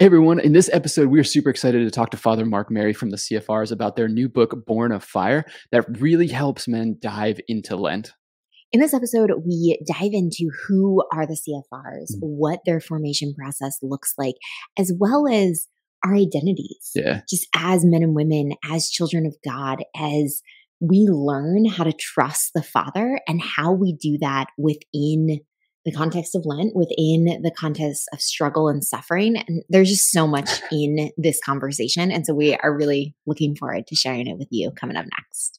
Hey everyone, in this episode, we are super excited to talk to Father Mark Mary from the CFRs about their new book, Born of Fire, that really helps men dive into Lent. In this episode, we dive into who are the CFRs, mm-hmm. what their formation process looks like, as well as our identities. Yeah. Just as men and women, as children of God, as we learn how to trust the Father and how we do that within the context of Lent, within the context of struggle and suffering. And there's just so much in this conversation. And so we are really looking forward to sharing it with you coming up next.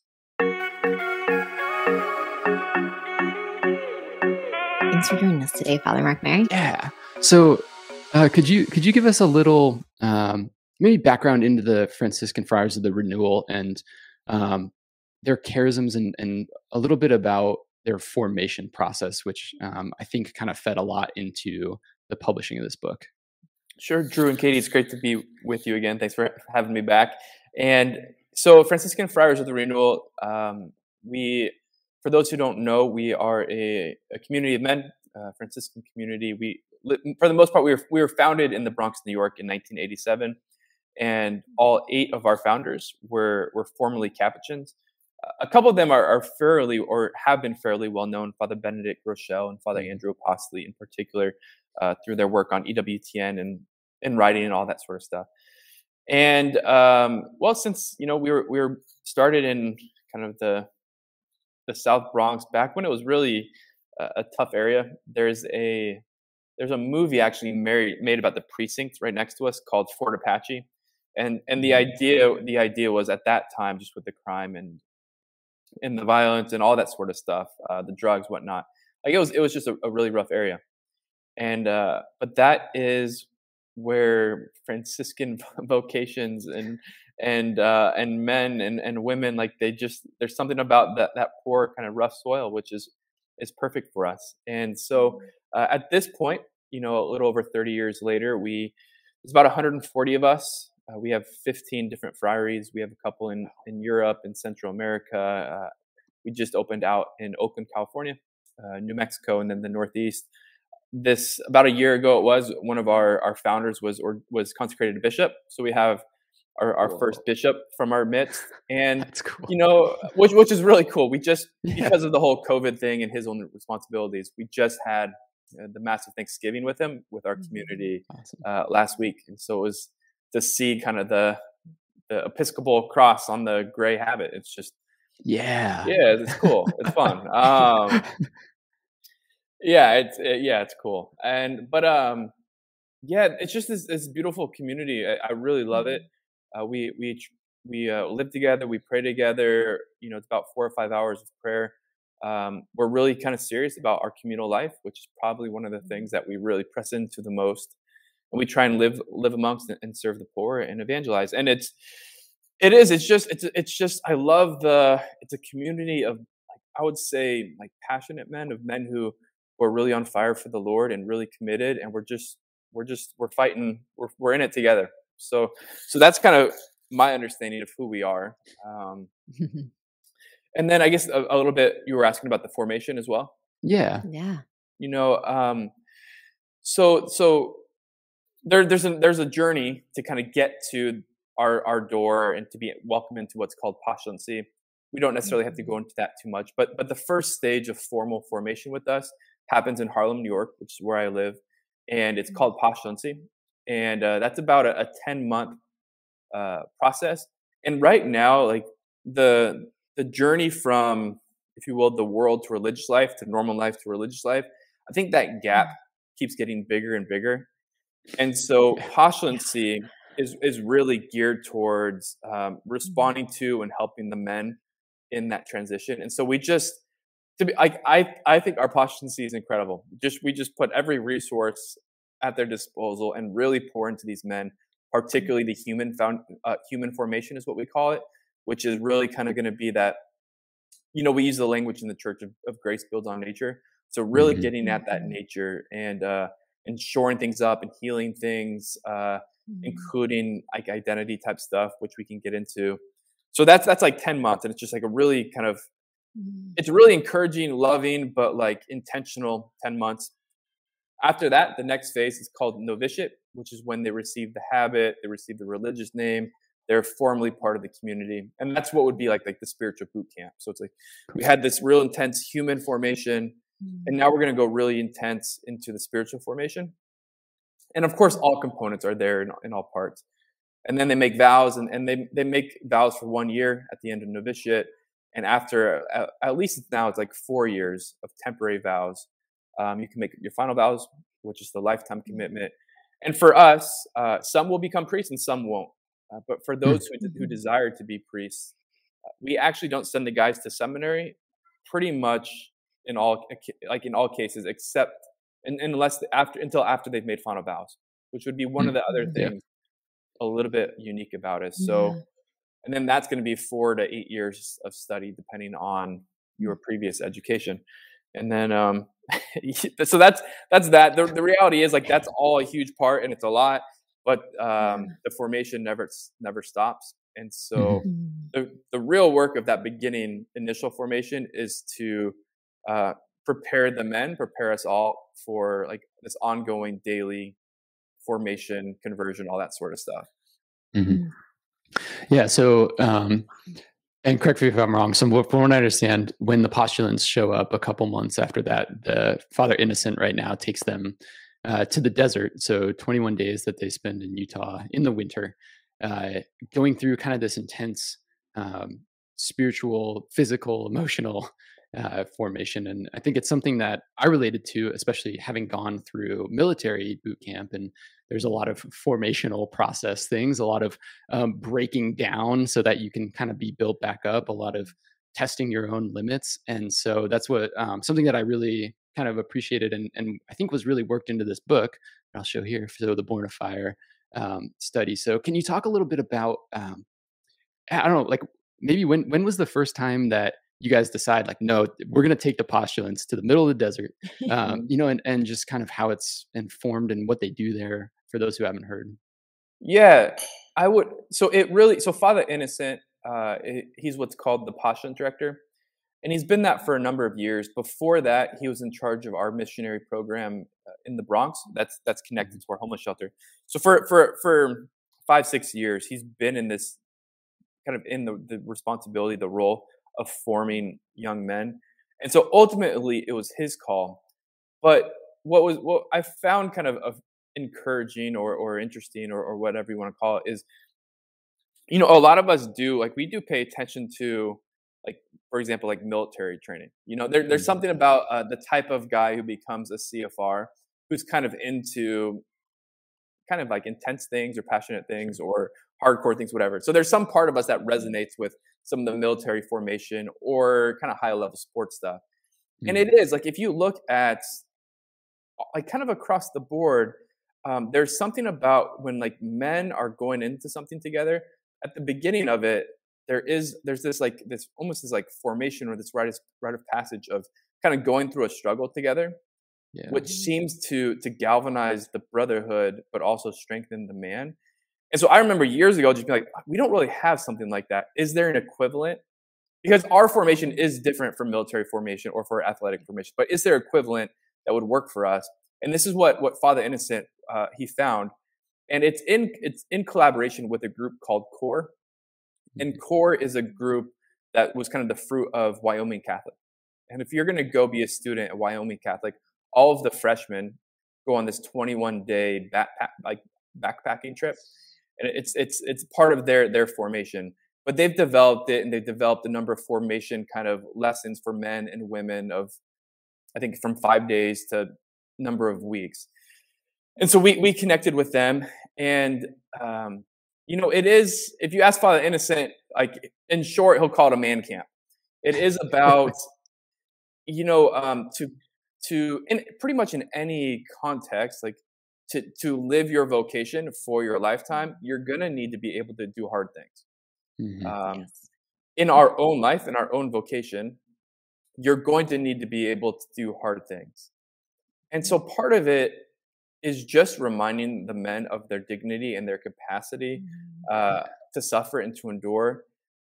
Thanks for joining us today, Father Mark Mary. Yeah. So uh, could you could you give us a little um, maybe background into the Franciscan Friars of the Renewal and um, their charisms and, and a little bit about their formation process, which um, I think kind of fed a lot into the publishing of this book. Sure, Drew and Katie, it's great to be with you again. Thanks for having me back. And so, Franciscan Friars of the Renewal, um, we, for those who don't know, we are a, a community of men, uh, Franciscan community. We, for the most part, we were we were founded in the Bronx, New York, in 1987, and all eight of our founders were were formerly Capuchins a couple of them are, are, fairly or have been fairly well known. Father Benedict Groeschel and Father mm-hmm. Andrew Apostoli, in particular, uh, through their work on EWTN and and writing and all that sort of stuff. And um, well, since you know we were we were started in kind of the the South Bronx back when it was really a, a tough area. There's a there's a movie actually made, made about the precinct right next to us called Fort Apache, and and the mm-hmm. idea the idea was at that time just with the crime and and the violence and all that sort of stuff, uh, the drugs, whatnot. Like it was, it was just a, a really rough area. And uh, but that is where Franciscan vocations and and uh, and men and, and women like they just there's something about that that poor kind of rough soil which is is perfect for us. And so mm-hmm. uh, at this point, you know, a little over 30 years later, we there's about 140 of us uh, we have 15 different friaries. We have a couple in, in Europe and Central America. Uh, we just opened out in Oakland, California, uh, New Mexico, and then the Northeast. This about a year ago, it was one of our, our founders was or was consecrated a bishop. So we have our, our cool. first bishop from our midst, and cool. you know, which which is really cool. We just yeah. because of the whole COVID thing and his own responsibilities, we just had uh, the massive Thanksgiving with him with our mm-hmm. community awesome. uh, last week, and so it was to see kind of the the Episcopal cross on the gray habit. It's just yeah, yeah, it's cool. it's fun. Um, yeah, it's it, yeah, it's cool. And but um, yeah, it's just this, this beautiful community. I, I really love it. Mm-hmm. Uh, we we we uh, live together. We pray together. You know, it's about four or five hours of prayer. Um, we're really kind of serious about our communal life, which is probably one of the things mm-hmm. that we really press into the most and we try and live live amongst and serve the poor and evangelize. And it's it is it's just it's it's just i love the it's a community of like i would say like passionate men of men who were really on fire for the lord and really committed and we're just we're just we're fighting we're, we're in it together. So so that's kind of my understanding of who we are um, and then i guess a, a little bit you were asking about the formation as well? Yeah. Yeah. You know um so so there, there's a there's a journey to kind of get to our our door and to be welcome into what's called postulancy. We don't necessarily have to go mm-hmm. into that too much, but but the first stage of formal formation with us happens in Harlem, New York, which is where I live, and it's called mm-hmm. postulancy, and uh, that's about a, a ten month uh, process. And right now, like the the journey from, if you will, the world to religious life to normal life to religious life, I think that gap mm-hmm. keeps getting bigger and bigger and so postulancy is is really geared towards um, mm-hmm. responding to and helping the men in that transition. And so we just to be I I I think our postulancy is incredible. Just we just put every resource at their disposal and really pour into these men, particularly the human found uh, human formation is what we call it, which is really kind of going to be that. You know, we use the language in the Church of, of Grace builds on nature. So really mm-hmm. getting at that nature and uh, and shoring things up and healing things, uh, mm-hmm. including like identity type stuff, which we can get into. So that's that's like ten months, and it's just like a really kind of mm-hmm. it's really encouraging, loving, but like intentional ten months. After that, the next phase is called novitiate, which is when they receive the habit, they receive the religious name, they're formally part of the community, and that's what would be like like the spiritual boot camp. So it's like we had this real intense human formation, and now we're going to go really intense into the spiritual formation. And of course, all components are there in, in all parts. And then they make vows, and, and they they make vows for one year at the end of novitiate, and after at, at least now it's like four years of temporary vows. Um, you can make your final vows, which is the lifetime mm-hmm. commitment. And for us, uh, some will become priests and some won't. Uh, but for hmm. those who, who mm-hmm. desire to be priests, uh, we actually don't send the guys to seminary pretty much in all like in all cases except in, unless the, after until after they've made final vows which would be one of the other mm-hmm. things yeah. a little bit unique about it so yeah. and then that's going to be four to eight years of study depending on your previous education and then um so that's that's that the, the reality is like that's all a huge part and it's a lot but um the formation never never stops and so mm-hmm. the the real work of that beginning initial formation is to uh prepare the men prepare us all for like this ongoing daily formation conversion all that sort of stuff mm-hmm. Mm. yeah so um and correct me if I'm wrong. So, from what I understand, when the postulants show up a couple months after that, the Father Innocent right now takes them uh, to the desert. So, 21 days that they spend in Utah in the winter, uh, going through kind of this intense um, spiritual, physical, emotional uh, formation. And I think it's something that I related to, especially having gone through military boot camp. And there's a lot of formational process things, a lot of um, breaking down so that you can kind of be built back up, a lot of testing your own limits. And so that's what um, something that I really kind of appreciated and, and I think was really worked into this book. I'll show here. So the Born of Fire um, study. So can you talk a little bit about, um, I don't know, like maybe when, when was the first time that you guys decide like no we're going to take the postulants to the middle of the desert um, you know and, and just kind of how it's informed and what they do there for those who haven't heard. Yeah i would so it really so father innocent uh, he's what's called the postulant director and he's been that for a number of years. Before that he was in charge of our missionary program uh, in the bronx. That's that's connected mm-hmm. to our homeless shelter. So for for for five six years he's been in this kind of in the, the responsibility the role of forming young men. And so ultimately it was his call. But what was what I found kind of, of encouraging or, or interesting or, or whatever you want to call it is, you know, a lot of us do like we do pay attention to like for example like military training. You know, there, there's something mm-hmm. about uh, the type of guy who becomes a CFR who's kind of into kind of like intense things or passionate things or hardcore things, whatever. So there's some part of us that resonates with some of the military formation or kind of high level sports stuff. Mm-hmm. And it is like if you look at like kind of across the board, um, there's something about when like men are going into something together at the beginning of it there is there's this like this almost this like formation or this rite of, rite of passage of kind of going through a struggle together yeah. which seems to to galvanize the brotherhood but also strengthen the man and so I remember years ago just being like, we don't really have something like that. Is there an equivalent? Because our formation is different from military formation or for athletic formation, but is there an equivalent that would work for us? And this is what what Father Innocent uh, he found, and it's in it's in collaboration with a group called CORE, and mm-hmm. CORE is a group that was kind of the fruit of Wyoming Catholic. And if you're going to go be a student at Wyoming Catholic, all of the freshmen go on this 21 day backpack, like backpacking trip and it's it's it's part of their their formation. But they've developed it, and they've developed a number of formation kind of lessons for men and women of, I think, from five days to number of weeks. And so we we connected with them, and um, you know, it is if you ask Father Innocent, like in short, he'll call it a man camp. It is about, you know, um, to to in pretty much in any context, like to to live your vocation for your lifetime, you're gonna need to be able to do hard things. Mm-hmm. Um, yes. In our own life, in our own vocation, you're going to need to be able to do hard things. And so part of it is just reminding the men of their dignity and their capacity uh, mm-hmm. to suffer and to endure.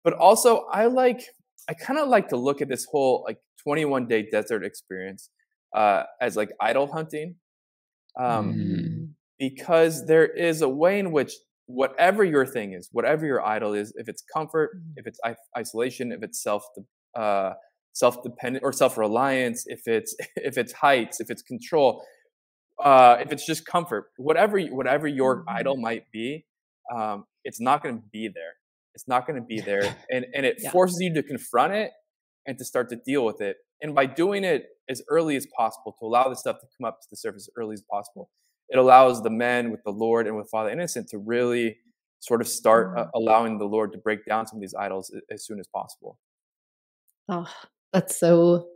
But also, I like, I kind of like to look at this whole like 21 day desert experience uh, as like idol hunting Um, Mm. because there is a way in which whatever your thing is, whatever your idol is, if it's comfort, Mm. if it's isolation, if it's self uh, self dependent or self reliance, if it's if it's heights, if it's control, uh, if it's just comfort, whatever whatever your idol might be, um, it's not going to be there. It's not going to be there, and and it Yeah. forces you to confront it and to start to deal with it. And by doing it as early as possible, to allow the stuff to come up to the surface as early as possible, it allows the men with the Lord and with Father Innocent to really sort of start uh, Mm. allowing the Lord to break down some of these idols as soon as possible. Oh, that's so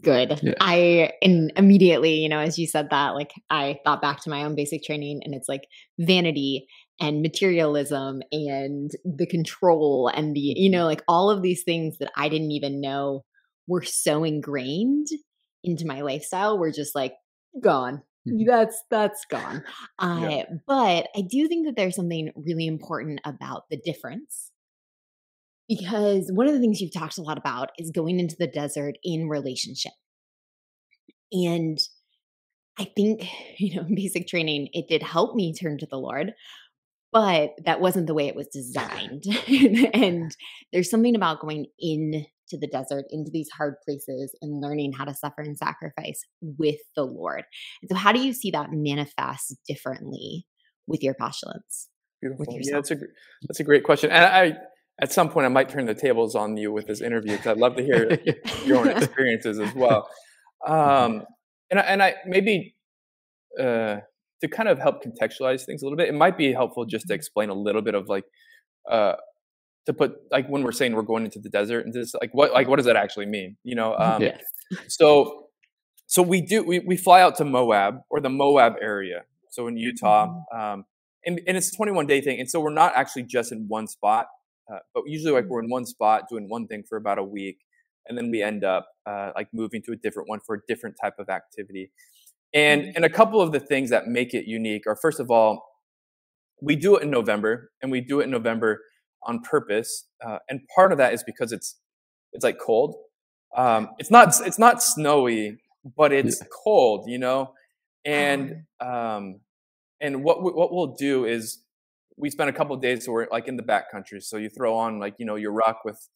good. Yeah. I and immediately, you know, as you said that, like I thought back to my own basic training and it's like vanity and materialism and the control and the, you know, like all of these things that I didn't even know were so ingrained into my lifestyle were just like gone. Mhm. That's that's gone. Uh, Yeah. But I do think that there's something really important about the difference because one of the things you've talked a lot about is going into the desert in relationship. And I think, you know, basic training, it did help me turn to the Lord, but that wasn't the way it was designed. and there's something about going into the desert, into these hard places, and learning how to suffer and sacrifice with the Lord. And so, how do you see that manifest differently with your postulants? Beautiful. Yeah, that's a that's a great question. And I at some point I might turn the tables on you with this interview because I'd love to hear your own experiences as well. Um, and I, and I maybe uh, to kind of help contextualize things a little bit, it might be helpful just to explain a little bit of like uh, to put like when we're saying we're going into the desert and this like what like what does that actually mean? You know, um, Yeah. so so we do we, we fly out to Moab or the Moab area. So in Utah, um, and, and it's a 21 day thing, and so we're not actually just in one spot, uh, but usually like we're in one spot doing one thing for about a week, and then we end up uh, like moving to a different one for a different type of activity. And and a couple of the things that make it unique are first of all, we do it in November, and we do it in November on purpose, uh, and part of that is because it's it's like cold. Um, it's not it's not snowy, but it's cold, you know. And um, and what we, what we'll do is we spend a couple of days so we're like in the back country. So you throw on like you know your ruck with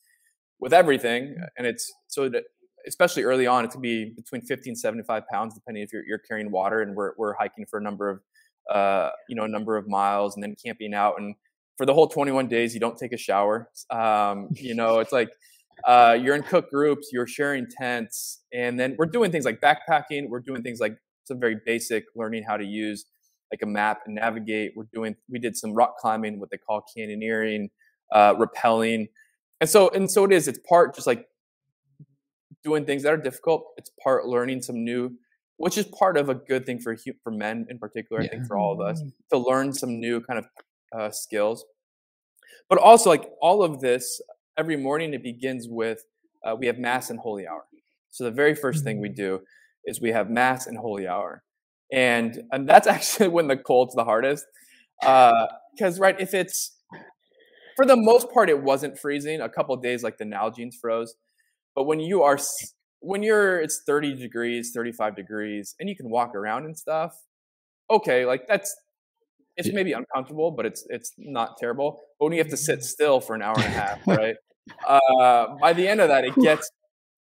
with everything, and it's so that especially early on, it can be between 50 and 75 pounds, depending if you're, you're carrying water. And we're, we're hiking for a number of, uh, you know, a number of miles and then camping out. And for the whole 21 days, you don't take a shower. Um, you know, it's like uh, you're in cook groups, you're sharing tents. And then we're doing things like backpacking. We're doing things like some very basic learning how to use like a map and navigate. We're doing, we did some rock climbing, what they call canyoneering, uh, rappelling. And so, and so it is, it's part just like doing things that are difficult. It's part learning some new, which is part of a good thing for for men in particular. I Yeah. think for all of us to learn some new kind of uh, skills. But also, like all of this, every morning it begins with uh, we have mass and holy hour. So the very first thing we do is we have mass and holy hour, and and that's actually when the cold's the hardest. Because right, if it's for the most part, it wasn't freezing. A couple days, like the Nalgene's froze. But when you are s- when you're it's 30 degrees, 35 degrees, and you can walk around and stuff, okay, like that's it's Yeah. maybe uncomfortable, but it's it's not terrible. But when you have to sit still for an hour and a half, right? Uh, by the end of that, it gets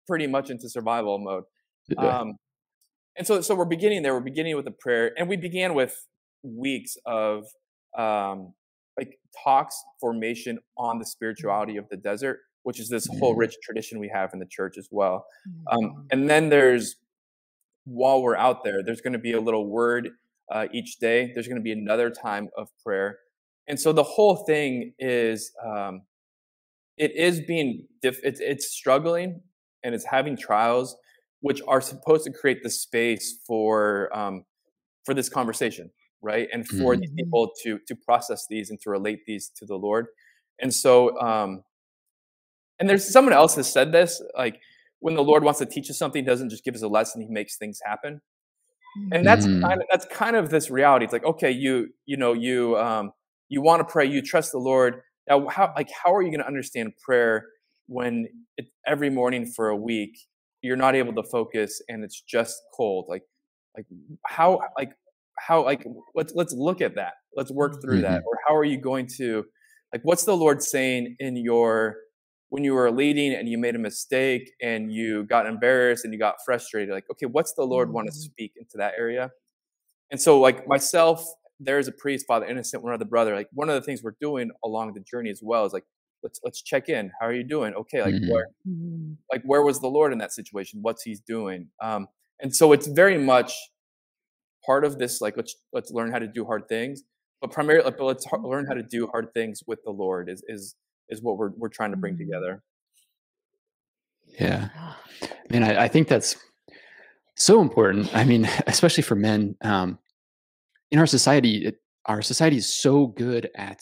pretty much into survival mode. Yeah. Um, and so, so we're beginning there. We're beginning with a prayer, and we began with weeks of um, like talks, formation on the spirituality of the desert, which is this whole Mhm. rich tradition we have in the church as well. Um, and then there's while we're out there, there's going to be a little word uh, each day. There's going to be another time of prayer, and so the whole thing is um, it is being diff- it's, it's struggling and it's having trials which are supposed to create the space for um, for this conversation right and for these Mhm. people to to process these and to relate these to the lord and so um and there's someone else that said this like when the lord wants to teach us something he doesn't just give us a lesson he makes things happen and that's Mm. kind of that's kind of this reality. It's like okay you you know you um you want to pray you trust the lord. Now how like how are you going to understand prayer when it, every morning for a week you're not able to focus and it's just cold? Like like how like how like let's let's look at that. Let's work through mm-hmm. that or how are you going to like what's the lord saying in your when you were leading and you made a mistake and you got embarrassed and you got frustrated like okay what's the lord mm-hmm. want to speak into that area and so like myself there's a priest father innocent one other brother like one of the things we're doing along the journey as well is like let's let's check in how are you doing okay like mm-hmm. where mm-hmm. like where was the lord in that situation what's he's doing um and so it's very much part of this like let's let's learn how to do hard things but primarily but let's learn how to do hard things with the lord is is is what we're we're trying to bring mm-hmm. together yeah i mean i, I think that's so important i mean especially for men um in our society it, our society is so good at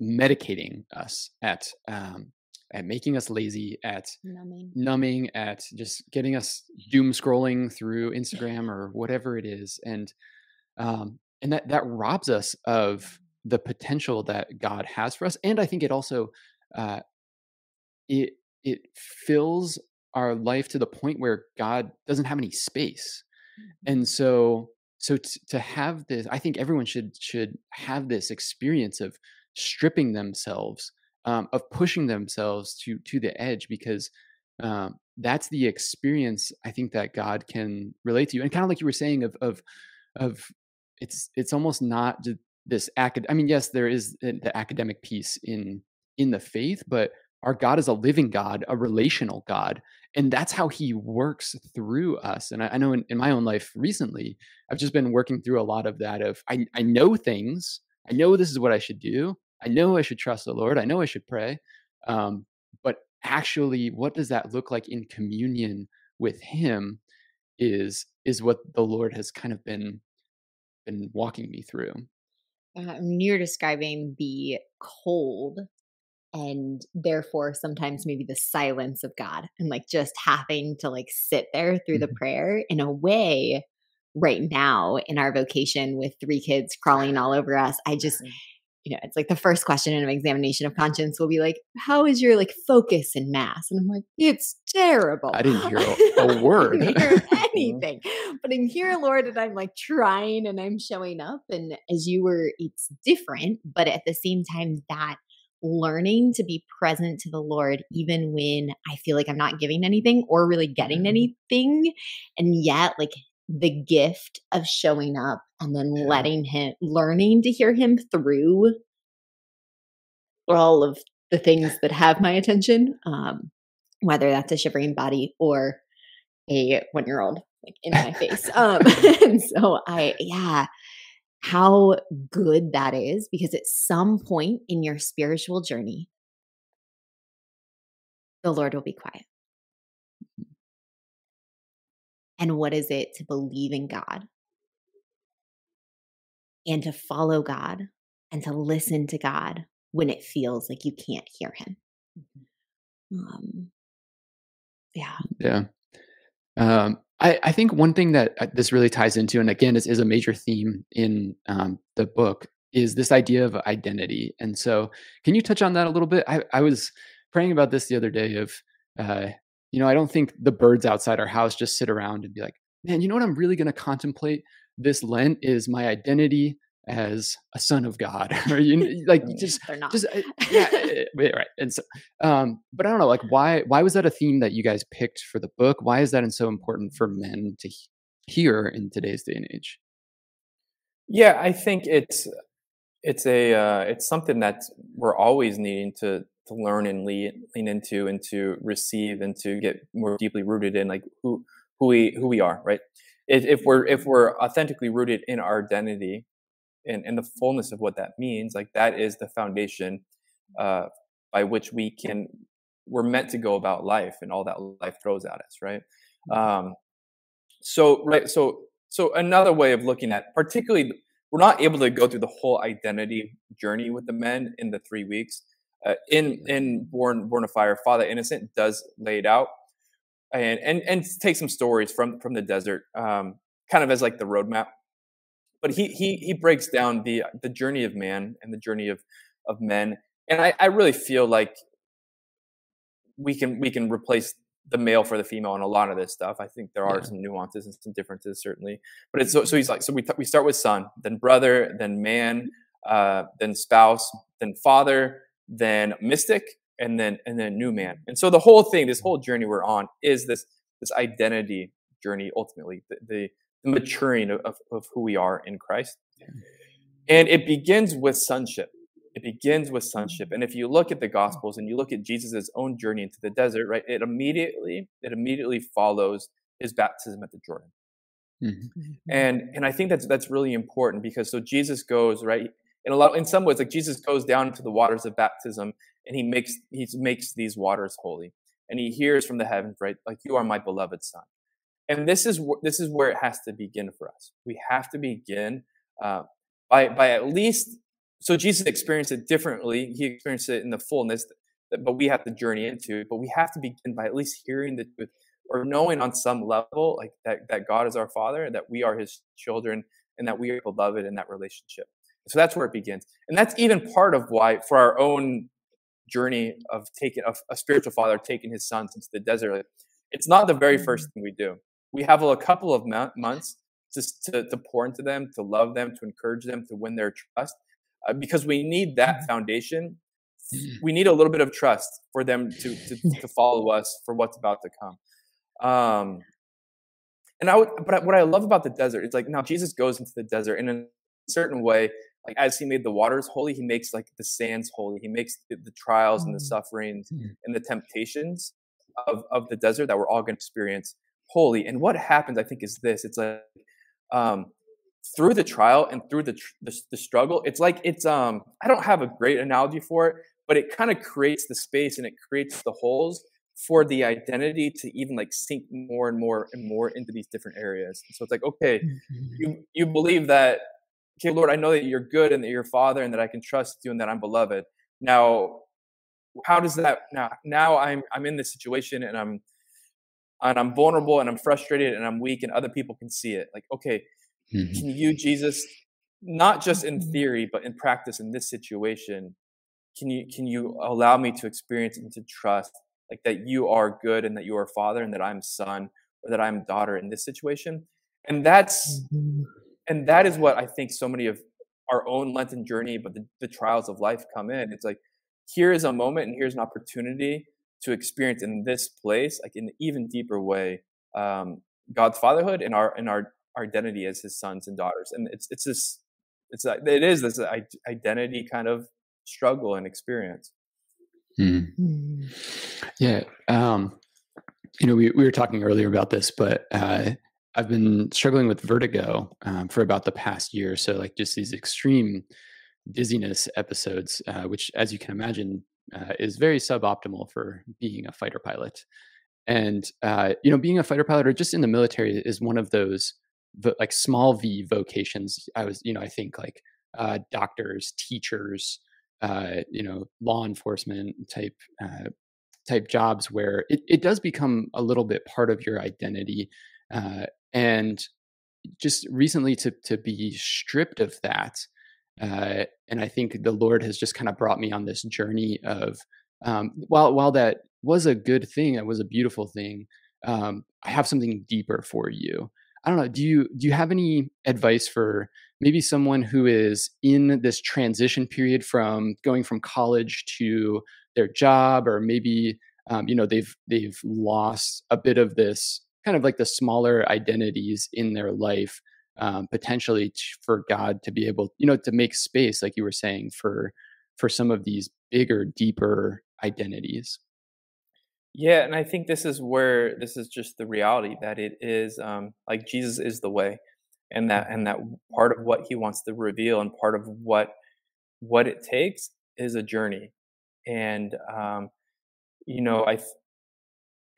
medicating us at um, at making us lazy, at numbing. numbing, at just getting us doom scrolling through Instagram or whatever it is, and um, and that that robs us of the potential that God has for us. And I think it also uh, it it fills our life to the point where God doesn't have any space, mm-hmm. and so so t- to have this, I think everyone should should have this experience of stripping themselves um, of pushing themselves to to the edge because um, that's the experience I think that God can relate to you. And kind of like you were saying of of of it's it's almost not this acad. I mean, yes, there is the academic piece in in the faith, but our God is a living God, a relational God. And that's how he works through us. And I, I know in, in, my own life recently, I've just been working through a lot of that of I, I know things, I know this is what I should do, I know I should trust the Lord. I know I should pray. Um, but actually, what does that look like in communion with Him? Is is what the Lord has kind of been been walking me through. Uh, you're describing the cold and therefore sometimes maybe the silence of God and like just having to like sit there through the mm-hmm. prayer in a way right now in our vocation with three kids crawling all over us. I just you know, it's like the first question in an examination of conscience will be like, "How is your like focus in mass?" And I'm like, "It's terrible." I didn't hear a, a word, hear anything. but I'm here, Lord, and I'm like trying and I'm showing up. And as you were, it's different, but at the same time, that learning to be present to the Lord, even when I feel like I'm not giving anything or really getting mm-hmm. anything, and yet like the gift of showing up and then yeah. letting him learning to hear him through all of the things that have my attention um, whether that's a shivering body or a one year old like in my face um, and so i yeah how good that is because at some point in your spiritual journey the lord will be quiet and what is it to believe in God and to follow God and to listen to God when it feels like you can't hear Him? Mm-hmm. Um, yeah. Yeah. Um, I, I, think one thing that uh, this really ties into, and again, is, is a major theme in um, the book, is this idea of identity. And so, can you touch on that a little bit? I, I was praying about this the other day of uh, you know, I don't think the birds outside our house just sit around and be like, man, you know what I'm really going to contemplate this Lent is my identity as a son of God, or you like just just uh, yeah, eh, eh, right. And so, um, but I don't know, like why why was that a theme that you guys picked for the book? Why is that so important for men to hear in today's day and age? Yeah, I think it's it's a uh, it's something that we're always needing to to learn and lean, lean into and to receive and to get more deeply rooted in like who who we who we are right if, if we're if we're authentically rooted in our identity and, and the fullness of what that means like that is the foundation uh, by which we can we're meant to go about life and all that life throws at us right mm-hmm. um, so right so so another way of looking at particularly we're not able to go through the whole identity journey with the men in the three weeks uh, in in Born Born of Fire, Father Innocent does lay it out and and and take some stories from from the desert, um, kind of as like the roadmap. But he he he breaks down the the journey of man and the journey of of men, and I, I really feel like we can we can replace the male for the female in a lot of this stuff. I think there are yeah. some nuances and some differences certainly, but it's so, so he's like so we th- we start with son, then brother, then man, uh, then spouse, then father, then mystic, and then and then new man. And so the whole thing, this whole journey we're on, is this this identity journey. Ultimately, the, the, the maturing of, of, of who we are in Christ, and it begins with sonship it begins with sonship. And if you look at the Gospels and you look at Jesus' own journey into the desert, right, it immediately it immediately follows his baptism at the Jordan. Mm-hmm. mm-hmm. And and I think that's that's really important because so Jesus goes right in a lot in some ways like Jesus goes down to the waters of baptism and he makes he makes these waters holy and he hears from the heavens right like you are my beloved son and this is this is where it has to begin for us we have to begin uh, by by at least so Jesus experienced it differently. He experienced it in the fullness, but we have to journey into it. But we have to begin by at least hearing the truth or knowing on some level like that, that God is our father and that we are his children and that we are beloved in that relationship. So that's where it begins. And that's even part of why for our own journey of taking of a spiritual father taking his sons into the desert, it's not the very first thing we do. We have a couple of months just to, to pour into them, to love them, to encourage them, to win their trust uh, because we need that mm-hmm. foundation. Mm-hmm. We need a little bit of trust for them to, to, to follow us for what's about to come. Um, and I would, but what I love about the desert is like now Jesus goes into the desert in a certain way, like as he made the waters holy, he makes like the sands holy. He makes the, the trials and the mm-hmm. sufferings and the temptations of, of the desert that we're all going to experience holy. And what happens, I think, is this: it's like um, through the trial and through the, the, the struggle it's like it's um i don't have a great analogy for it but it kind of creates the space and it creates the holes for the identity to even like sink more and more and more into these different areas so it's like okay mm-hmm. you you believe that okay lord i know that you're good and that you're father and that i can trust you and that i'm beloved now how does that now now i'm i'm in this situation and i'm and i'm vulnerable and i'm frustrated and i'm weak and other people can see it like okay Mm-hmm. Can you, Jesus, not just in mm-hmm. theory, but in practice in this situation, can you can you allow me to experience and to trust like that you are good and that you are father and that I'm son or that I'm daughter in this situation? And that's mm-hmm. And that is what I think so many of our own Lenten journey, but the, the trials of life come in. It's like here is a moment and here's an opportunity to experience in this place, like in an even deeper way, um, God's fatherhood and our and our our identity as his sons and daughters and it's it's this it's it is this identity kind of struggle and experience mm. yeah um you know we, we were talking earlier about this but uh i've been struggling with vertigo um, for about the past year so like just these extreme dizziness episodes uh, which as you can imagine uh, is very suboptimal for being a fighter pilot. And uh, you know being a fighter pilot or just in the military is one of those like small v vocations. I was you know i think like uh, doctors teachers uh, you know law enforcement type uh, type jobs where it, it does become a little bit part of your identity and just recently to to be stripped of that uh, and i think the lord has just kind of brought me on this journey of um, while while that was a good thing it was a beautiful thing um, i have something deeper for you I don't know. Do you do you have any advice for maybe someone who is in this transition period from going from college to their job, or maybe um, you know they've they've lost a bit of this kind of like the smaller identities in their life, um, potentially t- for God to be able, you know, to make space, like you were saying, for for some of these bigger, deeper identities. Yeah, and I think this is where this is just the reality that it is um, like Jesus is the way, and that and that part of what He wants to reveal and part of what what it takes is a journey, and um, you know I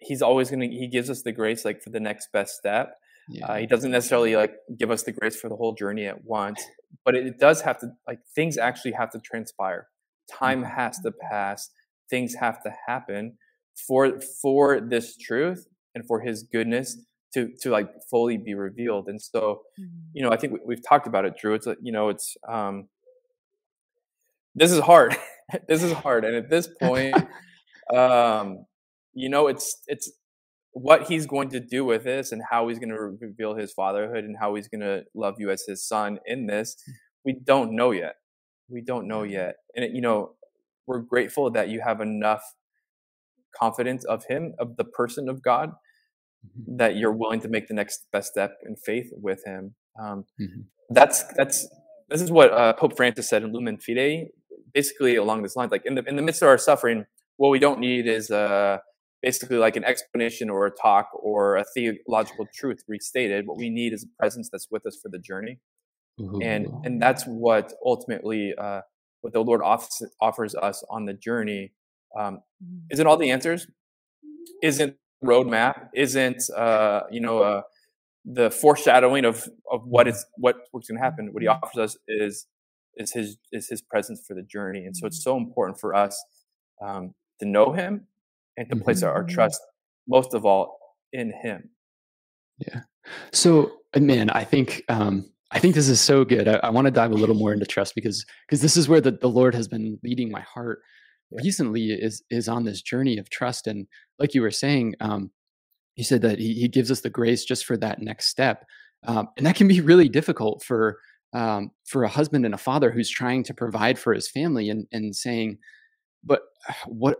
He's always gonna He gives us the grace like for the next best step. Yeah. Uh, he doesn't necessarily like give us the grace for the whole journey at once, but it does have to like things actually have to transpire. Time mm-hmm. has to pass. Things have to happen for for this truth and for his goodness to to like fully be revealed and so you know i think we, have talked about it drew it's you know it's um this is hard this is hard and at this point um you know it's it's what he's going to do with this and how he's going to reveal his fatherhood and how he's going to love you as his son in this, we don't know yet. We don't know yet. And, it, you know, we're grateful that you have enough confidence of him, of the person of God, mm-hmm. that you're willing to make the next best step in faith with him. Um, mm-hmm. That's, that's, this is what uh, Pope Francis said in Lumen Fidei, basically along this line. Like in the, in the midst of our suffering, what we don't need is, uh, basically like an explanation or a talk or a theological truth restated. What we need is a presence that's with us for the journey, mm-hmm. and and that's what ultimately uh, what the Lord offers, offers us on the journey. Um, mm-hmm. isn't all the answers? Isn't roadmap? Isn't uh, you know uh, the foreshadowing of of what is what what's going to happen? What He mm-hmm. offers us is is His is His presence for the journey, and so it's so important for us um, to know Him and to place our mm-hmm. trust most of all in him yeah so uh, man i think um i think this is so good i, I want to dive a little more into trust because because this is where the, the lord has been leading my heart yeah. recently is is on this journey of trust and like you were saying um he said that he, he gives us the grace just for that next step um, and that can be really difficult for um, for a husband and a father who's trying to provide for his family and and saying but what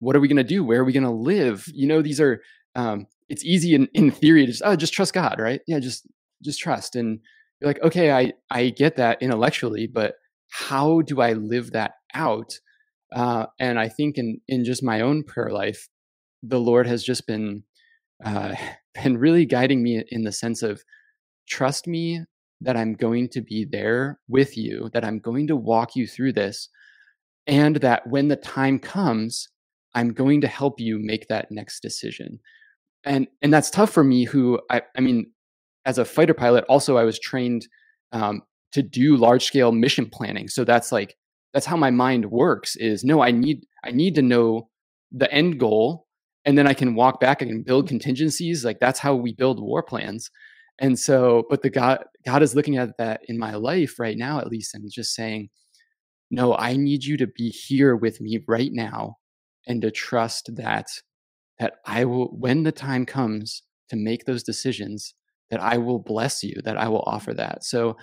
what are we going to do? Where are we going to live? You know, these are, um, it's easy in, in theory to just, oh, just trust God, right? Yeah, just, just trust. And you're like, okay, I, I get that intellectually, but how do I live that out? Uh, and I think in, in just my own prayer life, the Lord has just been, uh, been really guiding me in the sense of trust me that I'm going to be there with you, that I'm going to walk you through this, and that when the time comes, I'm going to help you make that next decision. And and that's tough for me who I, I mean, as a fighter pilot, also I was trained um, to do large scale mission planning. So that's like that's how my mind works is no, I need I need to know the end goal and then I can walk back, and build contingencies. Like that's how we build war plans. And so, but the God God is looking at that in my life right now, at least, and just saying, no, I need you to be here with me right now and to trust that that I will when the time comes to make those decisions that I will bless you that I will offer that. So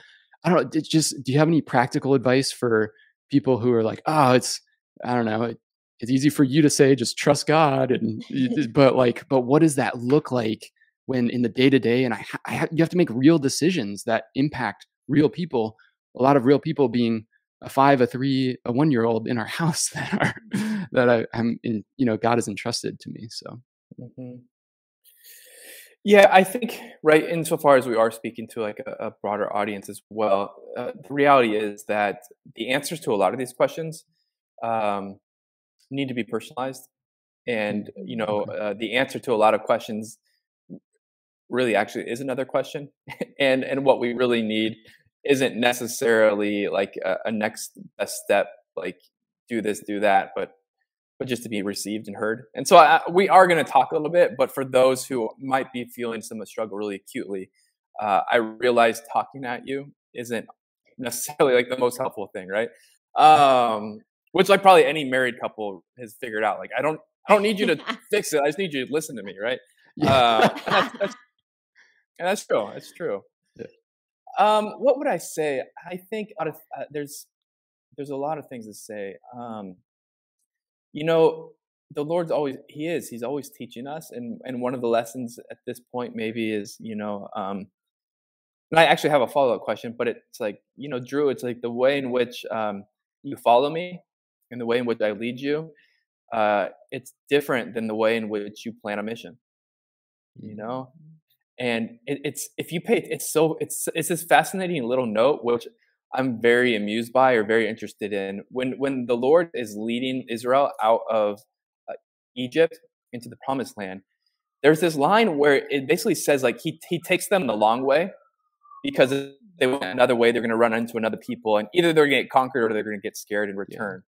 I don't know just do you have any practical advice for people who are like oh it's I don't know it, it's easy for you to say just trust God and but like but what does that look like when in the day to day and I, I you have to make real decisions that impact real people a lot of real people being a five, a three, a one year old in our house that are that I, am in. You know, God has entrusted to me. So. Mm-hmm. Yeah, I think right. Insofar as we are speaking to like a, a broader audience as well, uh, the reality is that the answers to a lot of these questions um, need to be personalized, and you know, uh, the answer to a lot of questions really actually is another question, and and what we really need isn't necessarily like a, a next best step, like do this, do that, but but just to be received and heard. And so I, we are going to talk a little bit, but for those who might be feeling some of the struggle really acutely, uh, I realize talking at you isn't necessarily like the most helpful thing, right? Um, which like probably any married couple has figured out. Like I don't, I don't need you to fix it. I just need you to listen to me, right? Yeah. Uh, and, that's, that's, and that's true. That's true. Um, what would I say? I think of, uh, there's there's a lot of things to say. Um, you know, the Lord's always He is. He's always teaching us, and and one of the lessons at this point maybe is you know, um, and I actually have a follow up question, but it's like you know, Drew, it's like the way in which um, you follow me, and the way in which I lead you. Uh, it's different than the way in which you plan a mission. You know, and it, it's if you pay it's so it's it's this fascinating little note which i'm very amused by or very interested in when when the lord is leading israel out of uh, egypt into the promised land there's this line where it basically says like he, he takes them the long way because if they went another way they're going to run into another people and either they're going to get conquered or they're going to get scared and return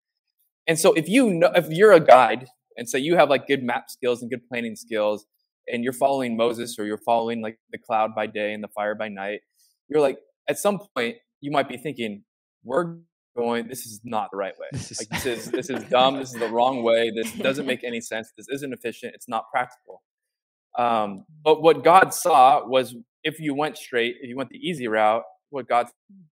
yeah. and so if you know if you're a guide and so you have like good map skills and good planning skills and you're following Moses or you're following like the cloud by day and the fire by night, you're like, at some point, you might be thinking, we're going, this is not the right way. This is, like, this is, this is dumb. This is the wrong way. This doesn't make any sense. This isn't efficient. It's not practical. Um, but what God saw was if you went straight, if you went the easy route, what God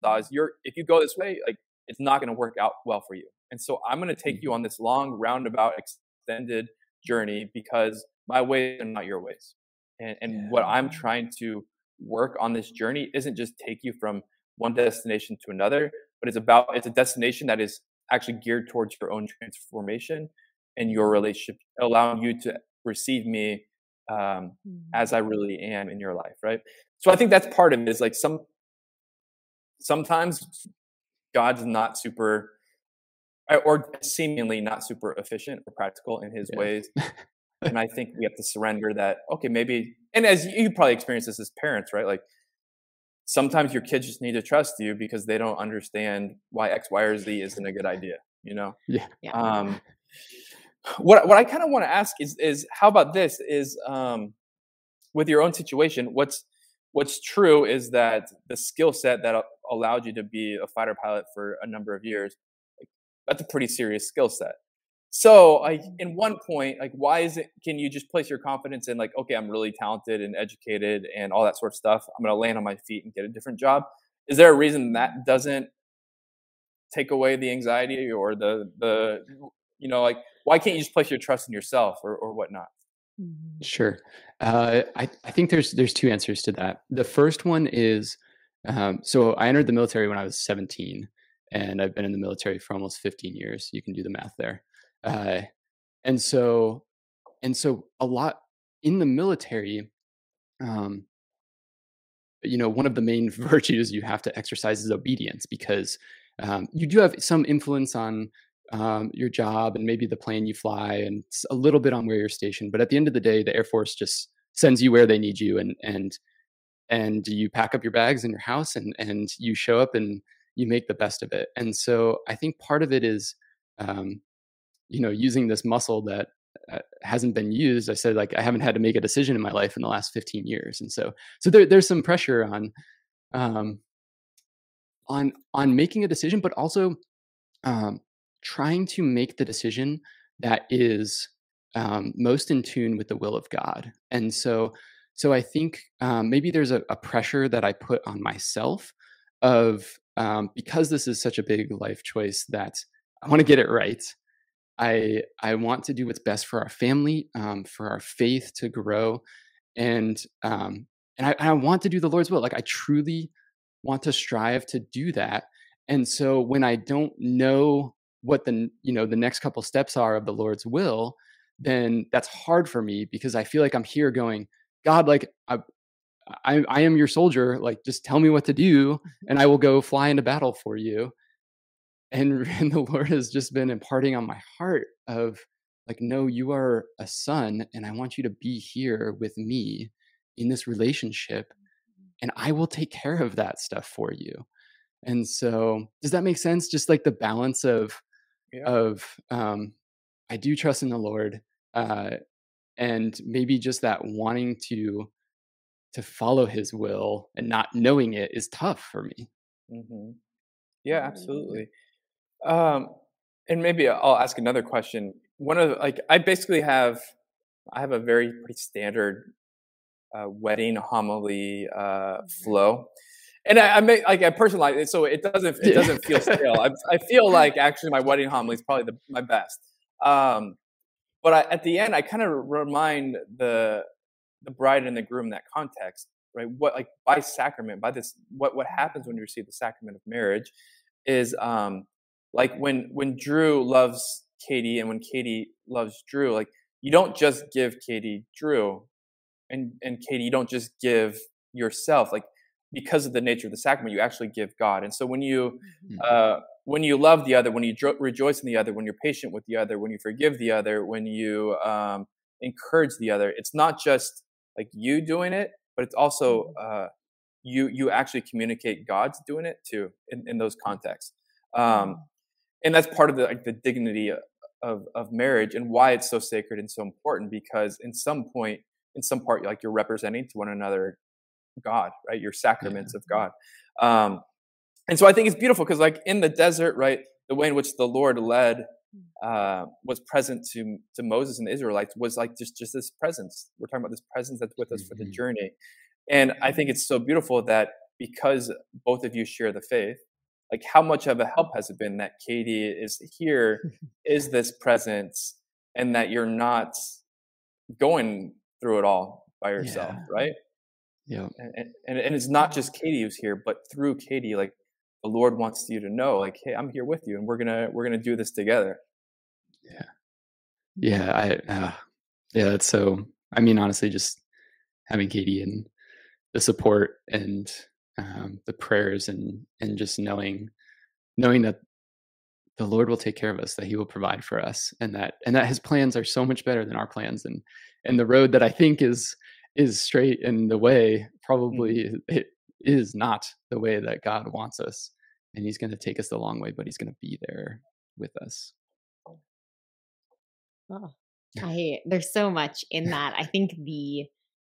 saw is you're if you go this way, like it's not going to work out well for you. And so I'm going to take you mm-hmm. on this long roundabout extended journey because my ways are not your ways. And, and yeah. what I'm trying to work on this journey isn't just take you from one destination to another, but it's about it's a destination that is actually geared towards your own transformation and your mm-hmm. relationship, allowing you to receive me um, mm. as I really am in your life, right? So I think that's part of it. Is like some sometimes God's not super or seemingly not super efficient or practical in his yeah. ways. and I think we have to surrender that, okay, maybe, and as you probably experience this as parents, right? Like sometimes your kids just need to trust you because they don't understand why X, Y, or Z isn't a good idea, you know? Yeah. Um, what, what I kind of want to ask is, is how about this is, um, with your own situation, what's, what's true is that the skill set that allowed you to be a fighter pilot for a number of years, that's a pretty serious skill set. So, like, in one point, like, why is it? Can you just place your confidence in, like, okay, I'm really talented and educated and all that sort of stuff. I'm going to land on my feet and get a different job. Is there a reason that doesn't take away the anxiety or the the you know, like, why can't you just place your trust in yourself or or whatnot? Mm-hmm. Sure, uh, I I think there's there's two answers to that. The first one is, um, so I entered the military when I was 17, and I've been in the military for almost 15 years. You can do the math there. Uh, and so, and so a lot in the military, um, you know, one of the main virtues you have to exercise is obedience because um, you do have some influence on um, your job and maybe the plane you fly and a little bit on where you're stationed. But at the end of the day, the Air Force just sends you where they need you and and and you pack up your bags in your house and and you show up and you make the best of it. And so I think part of it is um, you know using this muscle that uh, hasn't been used i said like i haven't had to make a decision in my life in the last 15 years. And so so there, there's some pressure on um on on making a decision but also um trying to make the decision that is um, most in tune with the will of god. And so so i think um, maybe there's a, a, pressure that i put on myself of um, because this is such a big life choice that i want to get it right I I want to do what's best for our family, um, for our faith to grow, and um, and I, I want to do the Lord's will. Like I truly want to strive to do that. And so when I don't know what the you know the next couple steps are of the Lord's will, then that's hard for me because I feel like I'm here going, God, like I, I, I am your soldier. Like just tell me what to do, and I will go fly into battle for you and, and the lord has just been imparting on my heart of like no you are a son and i want you to be here with me in this relationship and i will take care of that stuff for you. And so does that make sense? Just like the balance of yeah. of um i do trust in the lord uh and maybe just that wanting to to follow his will and not knowing it is tough for me. Mm-hmm. yeah absolutely um, and maybe I'll ask another question. One of the, like I basically have I have a very pretty standard uh, wedding homily uh, mm-hmm. flow, and I, I make like I personalize it so it doesn't it doesn't feel stale. I, I feel like actually my wedding homily is probably the, my best. Um, but I, at the end, I kind of remind the the bride and the groom that context, right? What like by sacrament, by this, what what happens when you receive the sacrament of marriage is um, like when when Drew loves Katie and when Katie loves Drew, like you don't just give Katie Drew, and and Katie, you don't just give yourself. Like because of the nature of the sacrament, you actually give God. And so when you mm-hmm. uh, when you love the other, when you dro- rejoice in the other, when you're patient with the other, when you forgive the other, when you um, encourage the other, it's not just like you doing it, but it's also mm-hmm. uh, you you actually communicate God's doing it too in, in those contexts. Um, mm-hmm and that's part of the like the dignity of of marriage and why it's so sacred and so important because in some point in some part like you're representing to one another god right your sacraments yeah. of god um and so i think it's beautiful because like in the desert right the way in which the lord led uh, was present to to Moses and the Israelites was like just just this presence. We're talking about this presence that's with us mm-hmm. for the mm-hmm. journey, and I think it's so beautiful that because both of you share the faith, like how much of a help has it been that Katie is here, is this presence, and that you're not going through it all by yourself, yeah. right? Yeah. And, and and it's not just Katie who's here, but through Katie, like the Lord wants you to know, like, hey, I'm here with you, and we're gonna we're gonna do this together. Yeah. Yeah. I. Uh, yeah. That's so. I mean, honestly, just having Katie and the support and um, the prayers and and just knowing knowing that the Lord will take care of us, that He will provide for us, and that and that His plans are so much better than our plans, and and the road that I think is is straight and the way mm. probably mm-hmm. it is not the way that God wants us, and He's going to take us the long way, but He's going to be there with us. Oh, I there's so much in that. I think the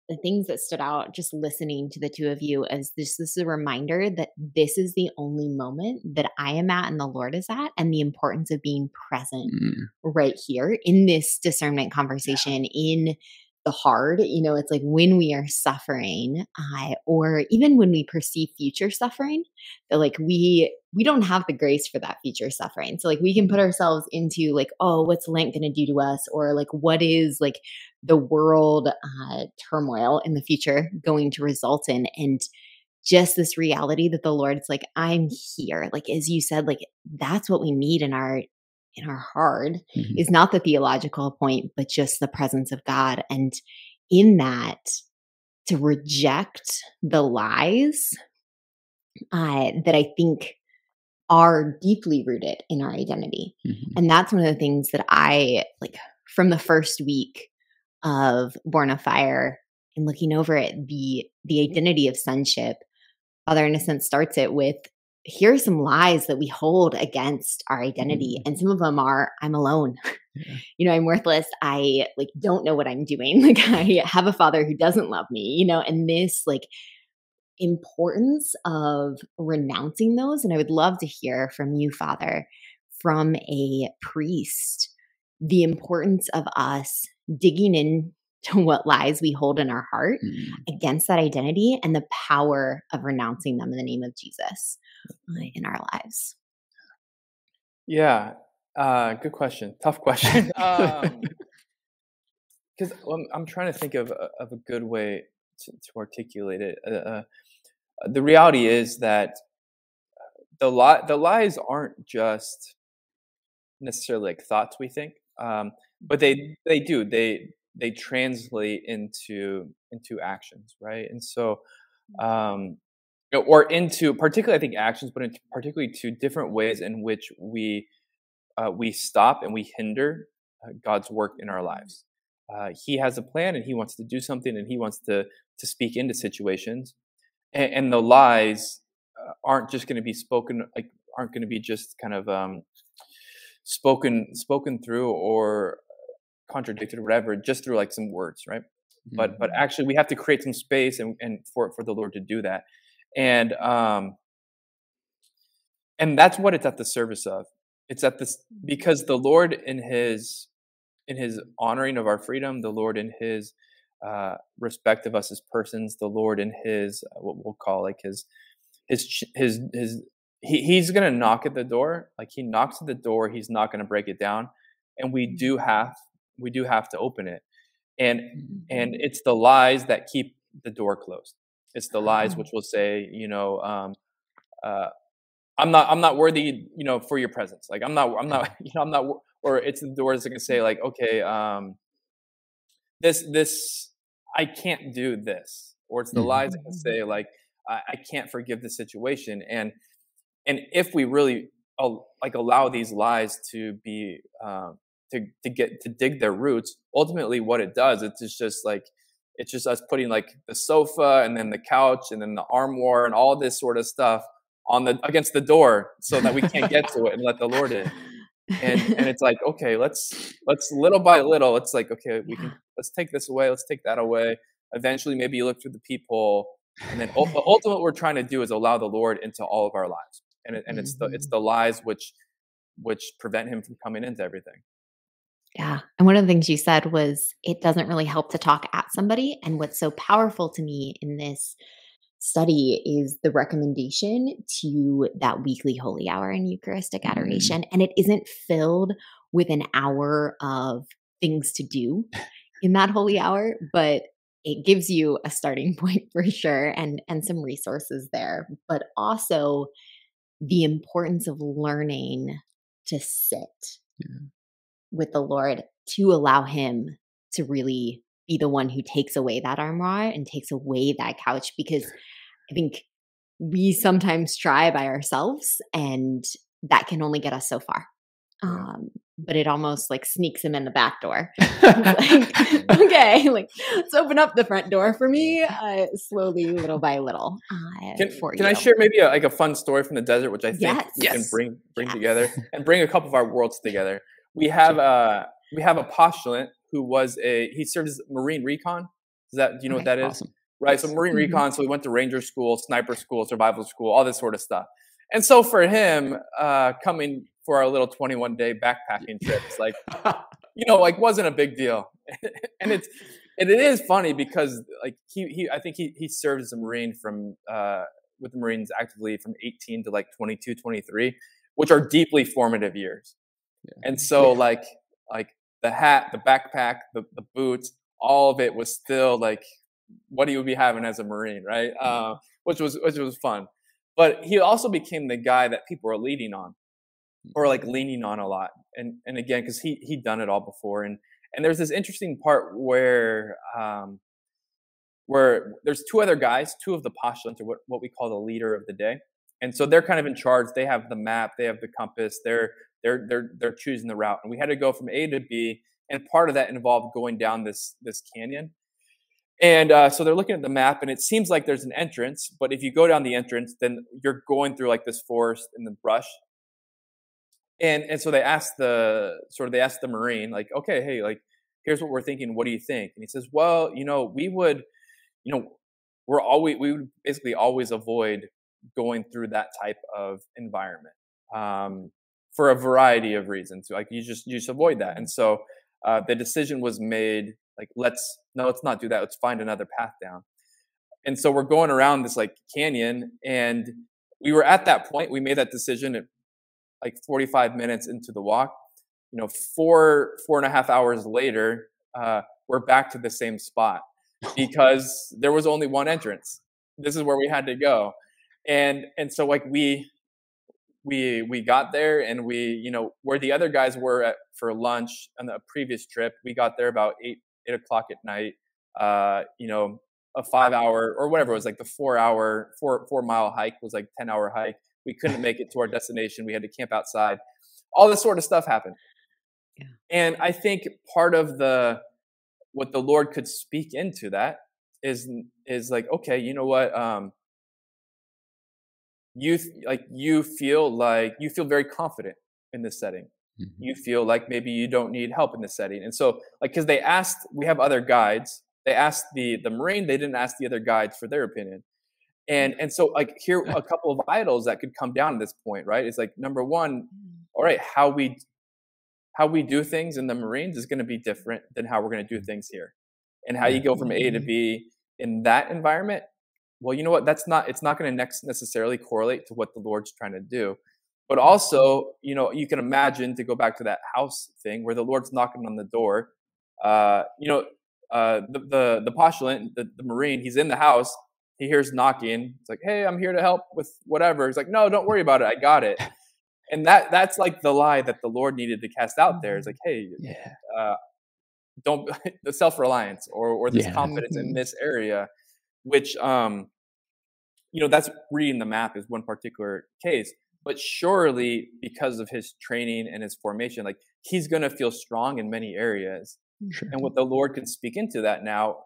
the things that stood out just listening to the two of you is this this is a reminder that this is the only moment that I am at and the Lord is at and the importance of being present mm. right here in this discernment conversation yeah. in the hard you know it's like when we are suffering uh, or even when we perceive future suffering that like we we don't have the grace for that future suffering so like we can put ourselves into like oh what's lent going to do to us or like what is like the world uh, turmoil in the future going to result in and just this reality that the lord's like i'm here like as you said like that's what we need in our in our heart mm-hmm. is not the theological point, but just the presence of God. And in that, to reject the lies uh, that I think are deeply rooted in our identity. Mm-hmm. And that's one of the things that I like from the first week of Born of Fire and looking over it, the the identity of sonship. Father Innocent starts it with here are some lies that we hold against our identity mm-hmm. and some of them are i'm alone yeah. you know i'm worthless i like don't know what i'm doing like i have a father who doesn't love me you know and this like importance of renouncing those and i would love to hear from you father from a priest the importance of us digging in to what lies we hold in our heart mm-hmm. against that identity and the power of renouncing them in the name of Jesus uh, in our lives? Yeah, uh, good question. Tough question. Because um, I'm, trying to think of, uh, of a good way to, to articulate it. Uh, uh, the reality is that the li- the lies aren't just necessarily like thoughts we think, um, but they they do they they translate into into actions, right? And so, mm-hmm. um, or into particularly I think actions, but into particularly to different ways in which we uh, we stop and we hinder uh, God's work in our lives. Uh, he has a plan and he wants to do something and he wants to to speak into situations, and, and the lies uh, aren't just going to be spoken like aren't going to be just kind of um, spoken spoken through or contradicted or whatever just through like some words right mm-hmm. but but mm-hmm. actually we have to create some space and, and for for the lord to do that and um and that's what it's at the service of it's at this because the lord in his in his honoring of our freedom the lord in his uh respect of us as persons the lord in his uh, what we'll call like his his his his he, he's gonna knock at the door like he knocks at the door he's not gonna break it down and we do have we do have to open it and and mm-hmm. it's the lies that keep the door closed it's the lies ah. which will say you know um, uh, i'm not i'm not worthy you know for your presence like i'm not i'm not you know i'm not or it's the doors that can say like okay um, this this i can't do this or it's the mm-hmm. lies that can say like I, I can't forgive the situation and and if we really like allow these lies to be um, to to get to dig their roots ultimately what it does it's just like it's just us putting like the sofa and then the couch and then the armoire and all this sort of stuff on the against the door so that we can't get to it and let the lord in and and it's like okay let's let's little by little it's like okay we can let's take this away let's take that away eventually maybe you look through the people and then ultimately what we're trying to do is allow the lord into all of our lives and, it, and it's the it's mm-hmm. the lies which which prevent him from coming into everything. Yeah. And one of the things you said was it doesn't really help to talk at somebody. And what's so powerful to me in this study is the recommendation to that weekly holy hour and Eucharistic mm-hmm. adoration. Mm. And it isn't filled with an hour of things to do in that holy hour, but it gives you a starting point for sure and and some resources there, but also the importance of learning to sit yeah. With the Lord to allow him to really be the one who takes away that armor and takes away that couch because I think we sometimes try by ourselves and that can only get us so far. Um, but it almost like sneaks him in the back door. like, okay, like let's open up the front door for me, uh, slowly, little by little. Uh, can, can I share maybe a, like a fun story from the desert, which I think yes. we yes. can bring bring yes. together and bring a couple of our worlds together? We have a uh, we have a postulant who was a he served as Marine Recon. Is that do you know what that is? Awesome. Right. So Marine mm-hmm. Recon. So we went to Ranger School, Sniper School, Survival School, all this sort of stuff. And so for him, uh, coming for our little 21 day backpacking trips. Like, you know, like wasn't a big deal. and it's, and it is funny because like he, he, I think he, he served as a Marine from, uh, with the Marines actively from 18 to like 22, 23, which are deeply formative years. Yeah. And so yeah. like, like the hat, the backpack, the, the boots, all of it was still like what he would be having as a Marine, right? Uh, which was, which was fun. But he also became the guy that people were leading on or like leaning on a lot. And and again, because he he'd done it all before. And and there's this interesting part where um, where there's two other guys, two of the postulants, or what, what we call the leader of the day. And so they're kind of in charge. They have the map, they have the compass, they're they're they're they're choosing the route. And we had to go from A to B, and part of that involved going down this this canyon. And uh, so they're looking at the map, and it seems like there's an entrance. But if you go down the entrance, then you're going through like this forest and the brush, and and so they asked the sort of they asked the marine like okay hey like here's what we're thinking what do you think and he says well you know we would you know we're always we would basically always avoid going through that type of environment um, for a variety of reasons like you just you just avoid that and so uh, the decision was made like let's no let's not do that let's find another path down and so we're going around this like canyon and we were at that point we made that decision at like 45 minutes into the walk. You know, four four and a half hours later, uh, we're back to the same spot because there was only one entrance. This is where we had to go, and and so like we we we got there and we you know where the other guys were at for lunch on the previous trip we got there about eight eight o'clock at night uh you know a five hour or whatever it was like the four hour four four mile hike was like 10 hour hike we couldn't make it to our destination. We had to camp outside. All this sort of stuff happened. Yeah. And I think part of the what the Lord could speak into that is is like, okay, you know what? Um, you like you feel like you feel very confident in this setting. Mm-hmm. You feel like maybe you don't need help in this setting. And so like because they asked, we have other guides. They asked the the Marine, they didn't ask the other guides for their opinion and and so like here a couple of idols that could come down at this point right it's like number one mm. all right how we how we do things in the marines is going to be different than how we're going to do things here and how you go from a to mm-hmm. b in that environment well you know what that's not it's not going to next necessarily correlate to what the lord's trying to do but also you know you can imagine to go back to that house thing where the lord's knocking on the door uh you know uh the the, the postulant the, the marine he's in the house he hears knocking. It's like, hey, I'm here to help with whatever. He's like, no, don't worry about it. I got it. and that that's like the lie that the Lord needed to cast out there. It's like, hey, yeah. uh, don't the self reliance or or this yeah. confidence in mm-hmm. this area, which um, you know, that's reading the map is one particular case. But surely, because of his training and his formation, like he's going to feel strong in many areas. Sure. And what the Lord can speak into that now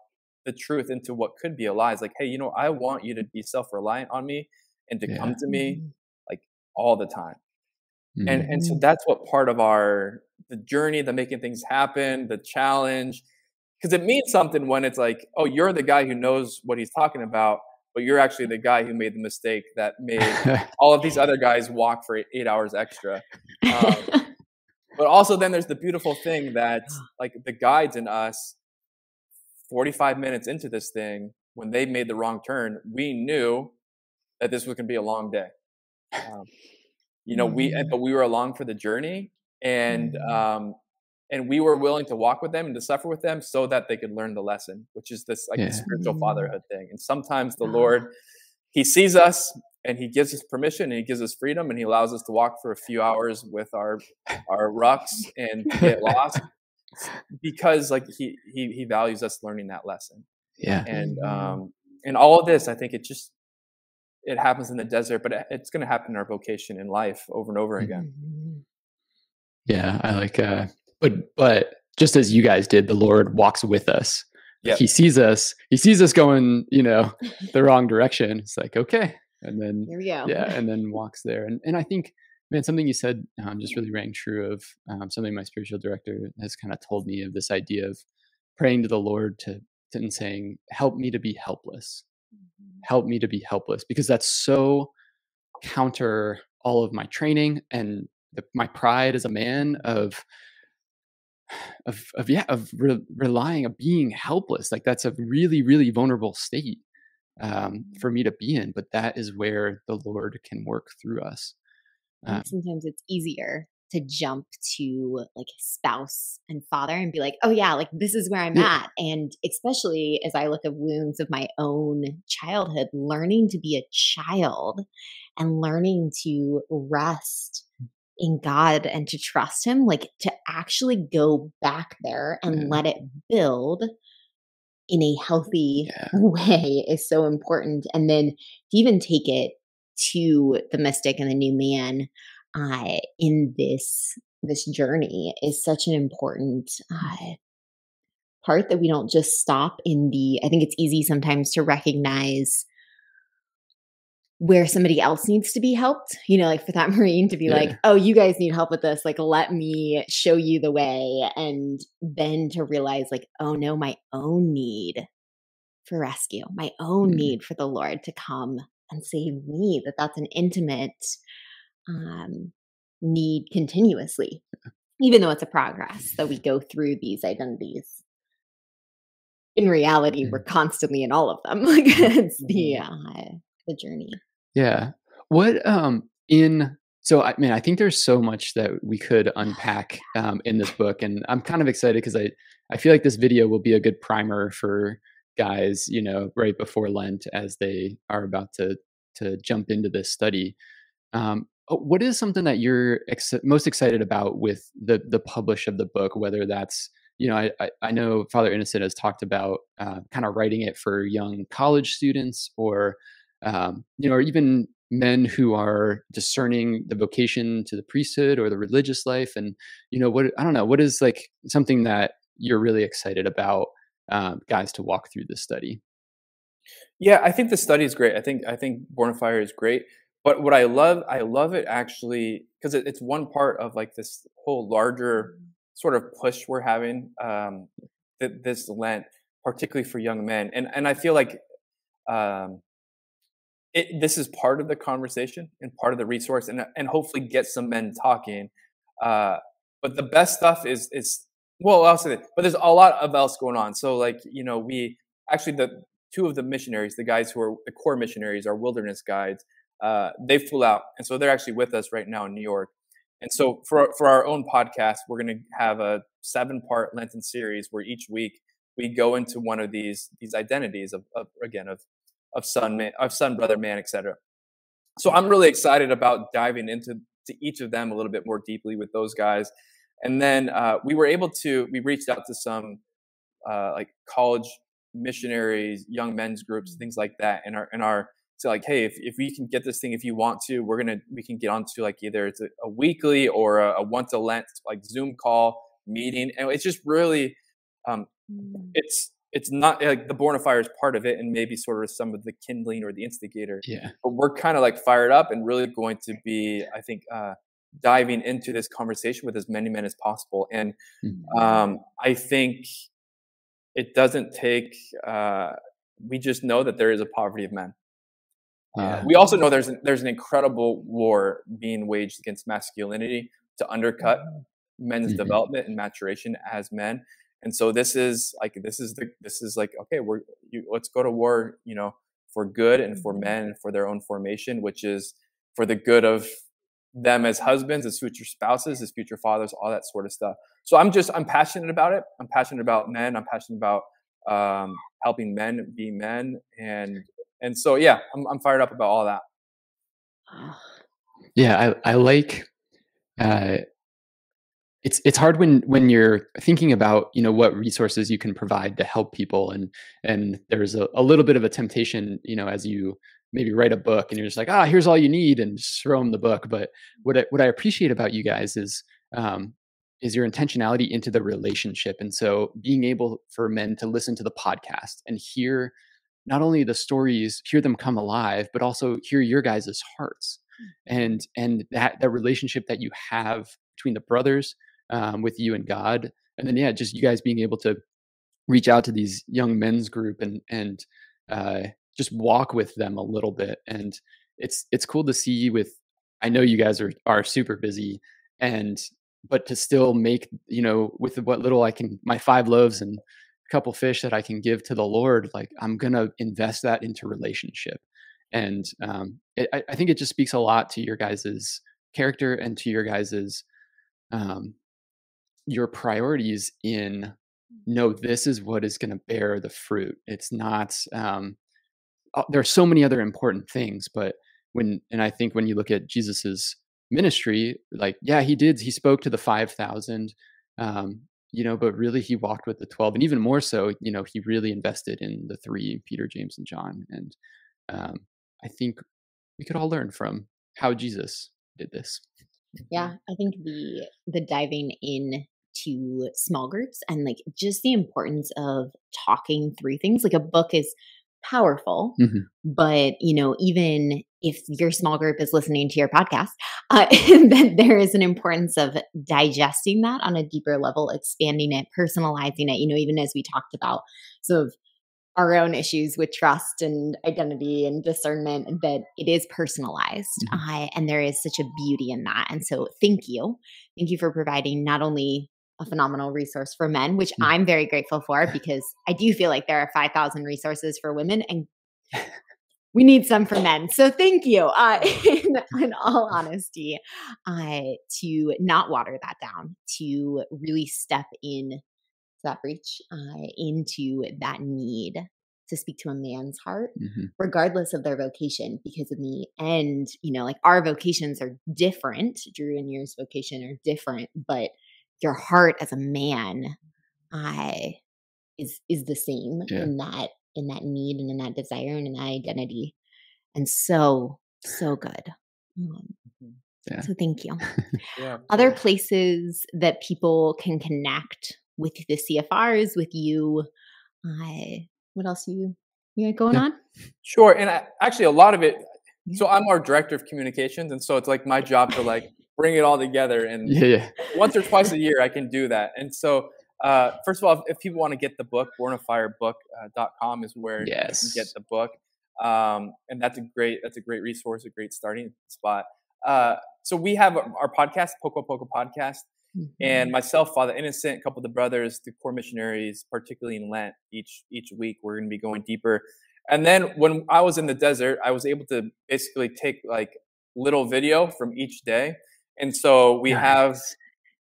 the truth into what could be a lie. It's like, hey, you know, I want you to be self reliant on me and to yeah. come to me like all the time. Mm-hmm. And and so mm-hmm. that's what part of our the journey, the making things happen, the challenge, because it means something when it's like, oh, you're the guy who knows what he's talking about. but you're actually the guy who made the mistake that made all of these other guys walk for eight, hours extra. Um, but also, then there's the beautiful thing that like the guides in us, 45 minutes into this thing, when they made the wrong turn, we knew that this was going to be a long day. Um, you know, we mm-hmm. but we were along for the journey, and mm-hmm. um, and we were willing to walk with them and to suffer with them so that they could learn the lesson, which is this like yeah. spiritual mm-hmm. fatherhood thing. And sometimes the Lord, He sees us and He gives us permission and He gives us freedom and He allows us to walk for a few hours with our our rucks and get lost because like He He He values us learning that lesson. Yeah. And um and all of this, I think it just it happens in the desert, but it's going to happen in our vocation in life over and over again. Yeah, I like uh but but just as you guys did, the Lord walks with us. Yep. He sees us. He sees us going, you know, the wrong direction. It's like okay, and then here we go. Yeah, and then walks there. And and I think, man, something you said um, just really rang true of um, something my spiritual director has kind of told me of this idea of praying to the Lord to, to and saying, "Help me to be helpless. Mm-hmm. Help me to be helpless," because that's so counter all of my training and the, my pride as a man of of of yeah of re- relying of being helpless like that's a really really vulnerable state um, for me to be in but that is where the lord can work through us um, sometimes it's easier to jump to like spouse and father and be like oh yeah like this is where i'm yeah. at and especially as i look at wounds of my own childhood learning to be a child and learning to rest in God and to trust Him, like to actually go back there and yeah. let it build in a healthy yeah. way is so important. And then to even take it to the mystic and the new man uh, in this this journey is such an important uh, part that we don't just stop in the. I think it's easy sometimes to recognize where somebody else needs to be helped, you know, like for that Marine to be yeah. like, oh, you guys need help with this. Like, let me show you the way. And then to realize, like, oh no, my own need for rescue, my own mm-hmm. need for the Lord to come and save me, that that's an intimate um, need continuously, even though it's a progress that we go through these identities. In reality, we're constantly in all of them. like it's the mm-hmm. uh, the journey. Yeah. What um in so I mean I think there's so much that we could unpack um, in this book, and I'm kind of excited because I I feel like this video will be a good primer for guys, you know, right before Lent as they are about to to jump into this study. Um, oh, what is something that you're ex- most excited about with the the publish of the book? Whether that's you know, I, I, I know Father Innocent has talked about uh, kind of writing it for young college students or um, you know, or even men who are discerning the vocation to the priesthood or the religious life. And, you know, what, I don't know, what is like something that you're really excited about um, guys to walk through this study? Yeah, I think the study is great. I think, I think Born of Fire is great. But what I love, I love it actually because it, it's one part of like this whole larger sort of push we're having um, th- this Lent, particularly for young men. And and I feel like um, it, this is part of the conversation and part of the resource and, and hopefully get some men talking uh, but the best stuff is is well i'll say that but there's a lot of else going on. So like you know we actually the two of the missionaries the guys who are the core missionaries are wilderness guides uh, they flew out and so they're actually with us right now in new york. And so for for our own podcast we're going to have a seven part lenten series where each week we go into one of these these identities of, of again of of son, man, of son, brother, man, etc. So I'm really excited about diving into to each of them a little bit more deeply with those guys. And then uh, we were able to we reached out to some uh, like college missionaries, young men's groups, things like that, and our and our so like, hey, if, if we can get this thing, if you want to, we're gonna we can get onto like either it's a, a weekly or a, a once a Lent like Zoom call meeting, and it's just really um, mm. it's it's not like the born of fire is part of it and maybe sort of some of the kindling or the instigator yeah but we're kind of like fired up and really going to be i think uh diving into this conversation with as many men as possible and mm-hmm. um i think it doesn't take uh we just know that there is a poverty of men Uh, we also know there's an, there's an incredible war being waged against masculinity to undercut men's mm-hmm. development and maturation as men. And so this is like this is the this is like okay, we're you, let's go to war, you know, for good and for mm-hmm. men and for their own formation, which is for the good of them as husbands, as future spouses, as future fathers, all that sort of stuff. So I'm just I'm passionate about it. I'm passionate about men. I'm passionate about um, helping men be men, and and so yeah, I'm I'm fired up about all that. Yeah, I I like. Uh, it's it's hard when when you're thinking about you know what resources you can provide to help people and and there's a, a little bit of a temptation you know as you maybe write a book and you're just like, ah, here's all you need and just throw them the book. But what I, what I appreciate about you guys is um, is your intentionality into the relationship. And so being able for men to listen to the podcast and hear not only the stories, hear them come alive, but also hear your guys' hearts mm. and and that that relationship that you have between the brothers um, with you and God. And then yeah, just you guys being able to reach out to these young men's group and and uh, just walk with them a little bit and it's it's cool to see with i know you guys are are super busy and but to still make you know with what little i can my five loaves and a couple fish that i can give to the lord like i'm gonna invest that into relationship and um, it, I, think it just speaks a lot to your guys's character and to your guys's um, your priorities in no this is what is going to bear the fruit. It's not um, uh, there are so many other important things but when and i think when you look at jesus's ministry like yeah he did he spoke to the 5000 um you know but really he walked with the 12 and even more so you know he really invested in the three peter james and john and um i think we could all learn from how jesus did this. Yeah i think the the diving in to small groups and like just the importance of talking through things like a book is powerful. Mm-hmm. But, you know, even if your small group is listening to your podcast, uh, then there is an importance of digesting that on a deeper level, expanding it, personalizing it, you know, even as we talked about sort of our own issues with trust and identity and discernment that it is personalized mm-hmm. uh, and there is such a beauty in that and so thank you thank you for providing not only a phenomenal resource for men, which mm. I'm very grateful for because I do feel like there are 5,000 resources for women and we need some for men. So thank you, uh, in, in, all honesty, uh, to not water that down, to really step in that reach uh, into that need to speak to a man's heart, mm-hmm. regardless of their vocation, because in the end, you know, like our vocations are different. Drew and yours vocation are different, but your heart as a man I is is the same yeah. in that in that need and in that desire and in that identity and so so good um, mm-hmm. yeah. so thank you yeah. other places that people can connect with the cfrs with you I what else you you got going on sure and I, actually a lot of it so i'm our director of communications and so it's like my job to like bring it all together. And yeah, yeah. once or twice a year, I can do that. And so, uh, first of all, if, if people want to get the book, bornoffirebook.com uh, is where yes. you can get the book. Um, and that's a great, that's a great resource, a great starting spot. Uh, so we have our podcast, Poco Poco Podcast, mm-hmm. and myself, Father Innocent, a couple of the brothers, the core missionaries, particularly in Lent, each each week we're going to be going deeper. And then when I was in the desert, I was able to basically take like little video from each day and so we nice. have,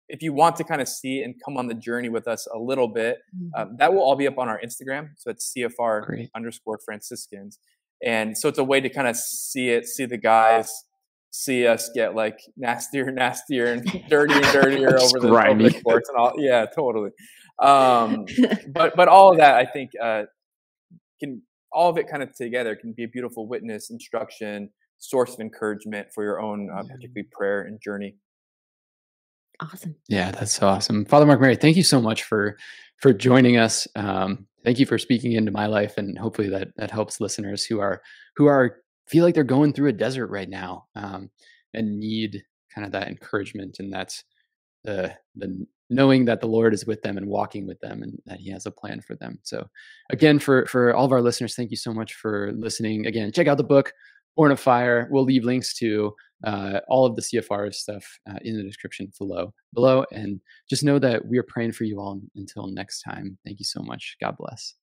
if you want to kind of see and come on the journey with us a little bit, mm-hmm. um, that will all be up on our Instagram. So it's CFR Great. underscore Franciscans. And so it's a way to kind of see it, see the guys, see us get like nastier, nastier, and dirtier and dirtier over, the, over the course and all. Yeah, totally. Um, but but all of that, I think, uh, can all of it kind of together can be a beautiful witness, instruction, source of encouragement for your own, uh, particularly prayer and journey. Awesome. Yeah, that's so awesome. Father Mark Mary, thank you so much for for joining us. Um, thank you for speaking into my life, and hopefully that that helps listeners who are who are feel like they're going through a desert right now um, and need kind of that encouragement, and that's the the knowing that the Lord is with them and walking with them, and that He has a plan for them. So, again, for for all of our listeners, thank you so much for listening. Again, check out the book Fire. We'll leave links to uh, all of the CFR stuff uh, in the description below. Below, and just know that we are praying for you all until next time. Thank you so much. God bless.